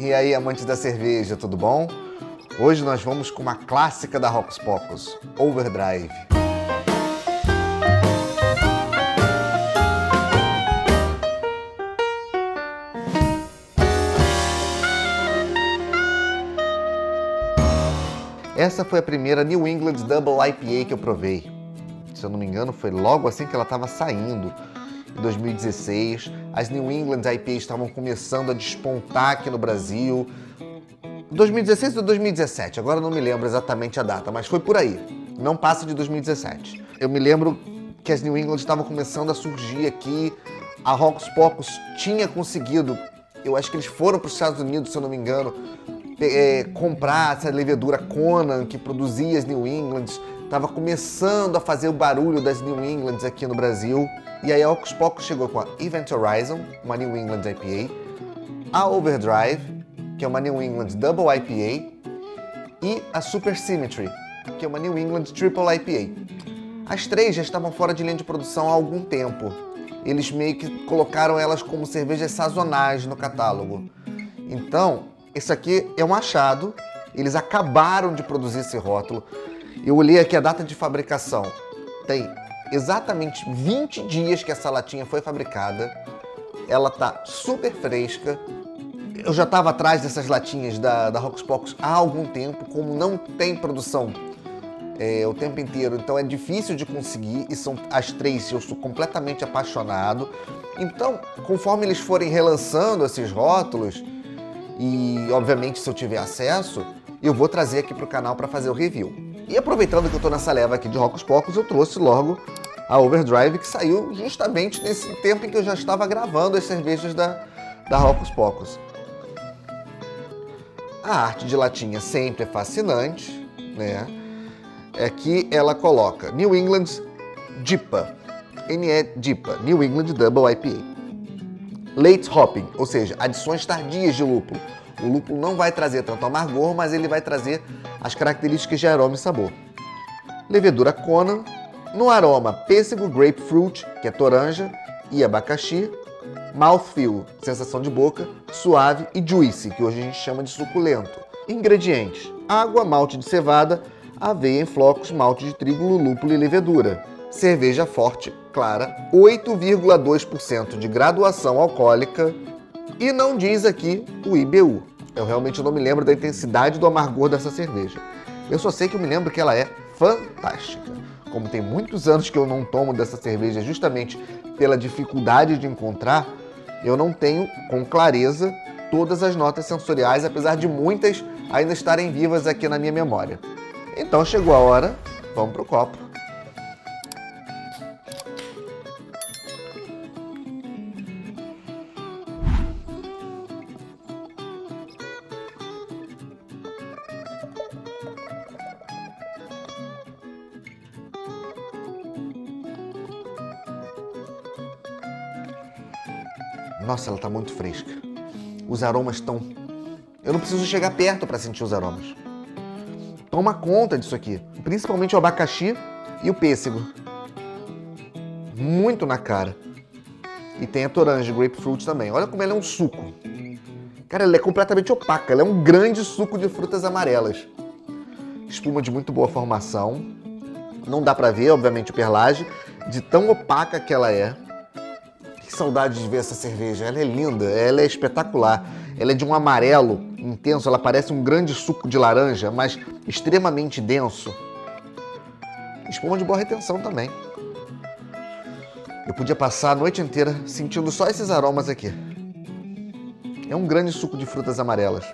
E aí, amantes da cerveja, tudo bom? Hoje nós vamos com uma clássica da Rocos Pocos, Overdrive. Essa foi a primeira New England Double IPA que eu provei. Se eu não me engano, foi logo assim que ela estava saindo, 2016. As New England IPAs estavam começando a despontar aqui no Brasil. 2016 ou 2017, agora não me lembro exatamente a data, mas foi por aí. Não passa de 2017. Eu me lembro que as New England estavam começando a surgir aqui. A Rocos Pocos tinha conseguido, eu acho que eles foram para os Estados Unidos, se eu não me engano, é, comprar essa levedura Conan que produzia as New Englands. Estava começando a fazer o barulho das New Englands aqui no Brasil. E aí, aos poucos, chegou com a Event Horizon, uma New England IPA, a Overdrive, que é uma New England Double IPA, e a Super Symmetry, que é uma New England Triple IPA. As três já estavam fora de linha de produção há algum tempo. Eles meio que colocaram elas como cervejas sazonais no catálogo. Então, isso aqui é um achado. Eles acabaram de produzir esse rótulo. Eu olhei aqui a data de fabricação. Tem exatamente 20 dias que essa latinha foi fabricada. Ela tá super fresca. Eu já estava atrás dessas latinhas da, da Rocks Pocos há algum tempo, como não tem produção é, o tempo inteiro, então é difícil de conseguir e são as três eu sou completamente apaixonado. Então, conforme eles forem relançando esses rótulos e, obviamente, se eu tiver acesso, eu vou trazer aqui para o canal para fazer o review. E aproveitando que eu estou nessa leva aqui de Rocos Pocos, eu trouxe logo a Overdrive, que saiu justamente nesse tempo em que eu já estava gravando as cervejas da, da Rocos Pocos. A arte de latinha sempre é fascinante, né? É que ela coloca New England DIPA, NE DIPA, New England Double IPA. Late hopping, ou seja, adições tardias de lúpulo. O lúpulo não vai trazer tanto amargor, mas ele vai trazer as características de aroma e sabor. Levedura Conan, no aroma pêssego, grapefruit, que é toranja, e abacaxi. Mouthfeel, sensação de boca, suave e juicy, que hoje a gente chama de suculento. Ingredientes: água, malte de cevada, aveia em flocos, malte de trigo, lúpulo e levedura. Cerveja forte, clara, 8,2% de graduação alcoólica, e não diz aqui o IBU. Eu realmente não me lembro da intensidade do amargor dessa cerveja. Eu só sei que eu me lembro que ela é fantástica. Como tem muitos anos que eu não tomo dessa cerveja justamente pela dificuldade de encontrar, eu não tenho com clareza todas as notas sensoriais, apesar de muitas ainda estarem vivas aqui na minha memória. Então chegou a hora, vamos pro copo. Nossa, ela está muito fresca. Os aromas estão. Eu não preciso chegar perto para sentir os aromas. Toma conta disso aqui, principalmente o abacaxi e o pêssego. Muito na cara. E tem a toranja, grapefruit também. Olha como ela é um suco. Cara, ela é completamente opaca. Ela é um grande suco de frutas amarelas. Espuma de muito boa formação. Não dá para ver, obviamente, o perlage, de tão opaca que ela é saudade de ver essa cerveja. Ela é linda, ela é espetacular. Ela é de um amarelo intenso, ela parece um grande suco de laranja, mas extremamente denso. Espuma de boa retenção também. Eu podia passar a noite inteira sentindo só esses aromas aqui. É um grande suco de frutas amarelas.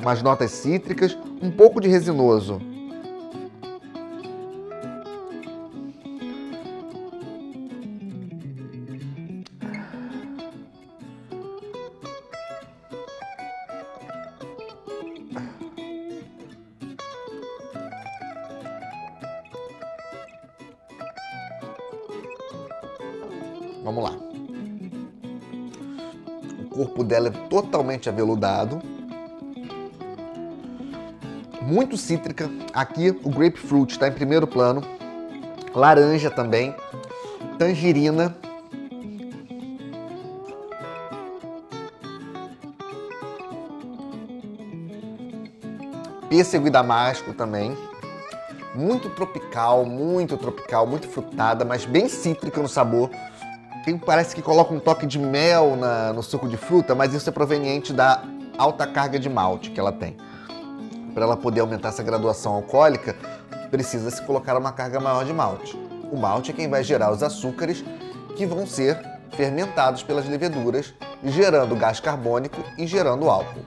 Umas notas cítricas, um pouco de resinoso, Vamos lá. O corpo dela é totalmente aveludado. Muito cítrica. Aqui o grapefruit está em primeiro plano. Laranja também. Tangerina. pêssego e damasco também. Muito tropical, muito tropical, muito frutada, mas bem cítrica no sabor. Tem, parece que coloca um toque de mel na, no suco de fruta, mas isso é proveniente da alta carga de malte que ela tem. Para ela poder aumentar essa graduação alcoólica, precisa se colocar uma carga maior de malte. O malte é quem vai gerar os açúcares que vão ser fermentados pelas leveduras, gerando gás carbônico e gerando álcool.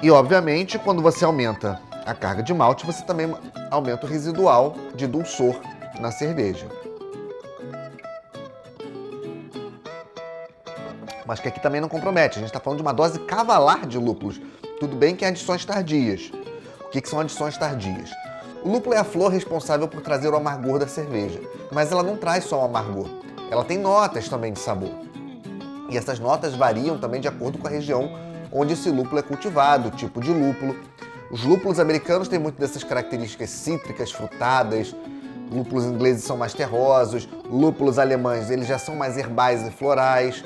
E obviamente, quando você aumenta a carga de malte, você também aumenta o residual de dulçor na cerveja. Mas que aqui também não compromete. A gente está falando de uma dose cavalar de lúpulos. Tudo bem que é adições tardias. O que, que são adições tardias? O lúpulo é a flor responsável por trazer o amargor da cerveja, mas ela não traz só o amargor. Ela tem notas também de sabor. E essas notas variam também de acordo com a região onde esse lúpulo é cultivado, o tipo de lúpulo. Os lúpulos americanos têm muito dessas características cítricas, frutadas. Lúpulos ingleses são mais terrosos. Lúpulos alemães, eles já são mais herbais e florais.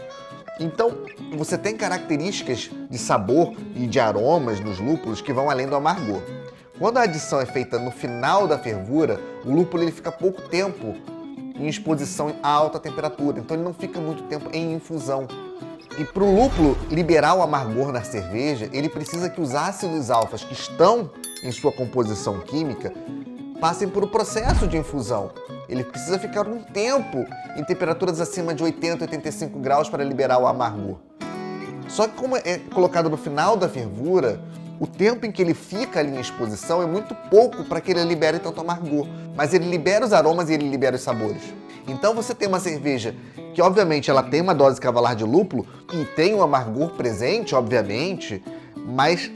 Então, você tem características de sabor e de aromas nos lúpulos que vão além do amargor. Quando a adição é feita no final da fervura, o lúpulo ele fica pouco tempo em exposição a alta temperatura, então ele não fica muito tempo em infusão. E para o lúpulo liberar o amargor na cerveja, ele precisa que os ácidos alfas que estão em sua composição química passem por um processo de infusão. Ele precisa ficar um tempo em temperaturas acima de 80, 85 graus para liberar o amargor. Só que como é colocado no final da fervura, o tempo em que ele fica ali em exposição é muito pouco para que ele libere tanto amargor, mas ele libera os aromas e ele libera os sabores. Então você tem uma cerveja que obviamente ela tem uma dose cavalar de lúpulo e tem um amargor presente, obviamente, mas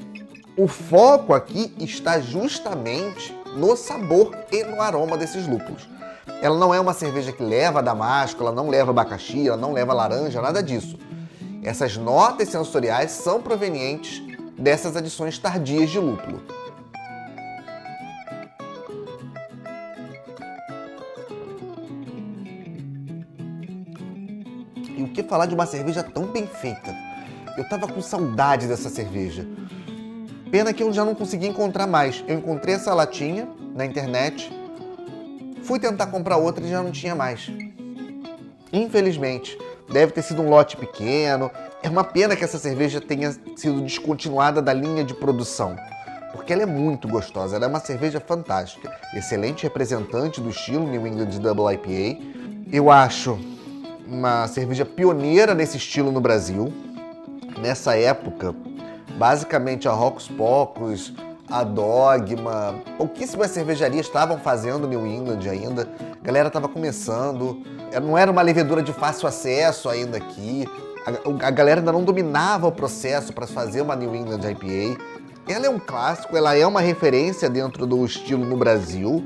o foco aqui está justamente no sabor e no aroma desses lúpulos. Ela não é uma cerveja que leva damasco, ela não leva abacaxi, ela não leva laranja, nada disso. Essas notas sensoriais são provenientes dessas adições tardias de lúpulo. E o que falar de uma cerveja tão bem feita? Eu tava com saudade dessa cerveja. Pena que eu já não consegui encontrar mais. Eu encontrei essa latinha na internet, fui tentar comprar outra e já não tinha mais. Infelizmente, deve ter sido um lote pequeno, é uma pena que essa cerveja tenha sido descontinuada da linha de produção, porque ela é muito gostosa, ela é uma cerveja fantástica, excelente representante do estilo New England Double IPA. Eu acho uma cerveja pioneira nesse estilo no Brasil. Nessa época, basicamente a Rocos Pocos, a Dogma, pouquíssimas cervejarias estavam fazendo New England ainda. A galera estava começando, não era uma levedura de fácil acesso ainda aqui a, a galera ainda não dominava o processo para fazer uma New England IPA. Ela é um clássico, ela é uma referência dentro do estilo no Brasil.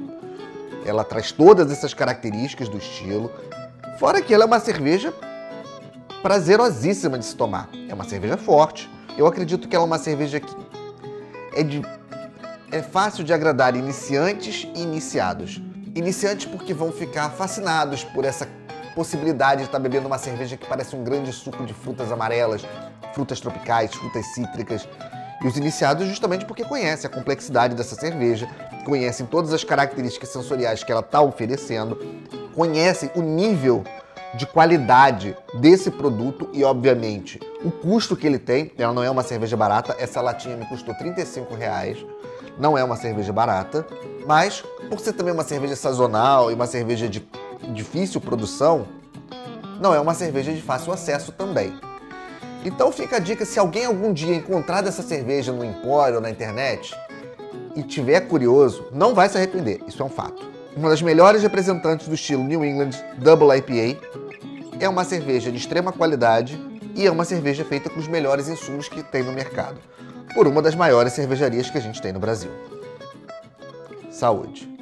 Ela traz todas essas características do estilo. Fora que ela é uma cerveja prazerosíssima de se tomar. É uma cerveja forte. Eu acredito que ela é uma cerveja que é, de, é fácil de agradar iniciantes e iniciados. Iniciantes porque vão ficar fascinados por essa possibilidade de estar bebendo uma cerveja que parece um grande suco de frutas amarelas, frutas tropicais, frutas cítricas. E os iniciados justamente porque conhecem a complexidade dessa cerveja, conhecem todas as características sensoriais que ela está oferecendo, conhecem o nível de qualidade desse produto e, obviamente, o custo que ele tem. Ela não é uma cerveja barata, essa latinha me custou 35 reais. Não é uma cerveja barata, mas por ser também uma cerveja sazonal e uma cerveja de difícil produção, não é uma cerveja de fácil acesso também. Então fica a dica, se alguém algum dia encontrar essa cerveja no empório ou na internet e tiver curioso, não vai se arrepender, isso é um fato. Uma das melhores representantes do estilo New England Double IPA é uma cerveja de extrema qualidade e é uma cerveja feita com os melhores insumos que tem no mercado, por uma das maiores cervejarias que a gente tem no Brasil. Saúde!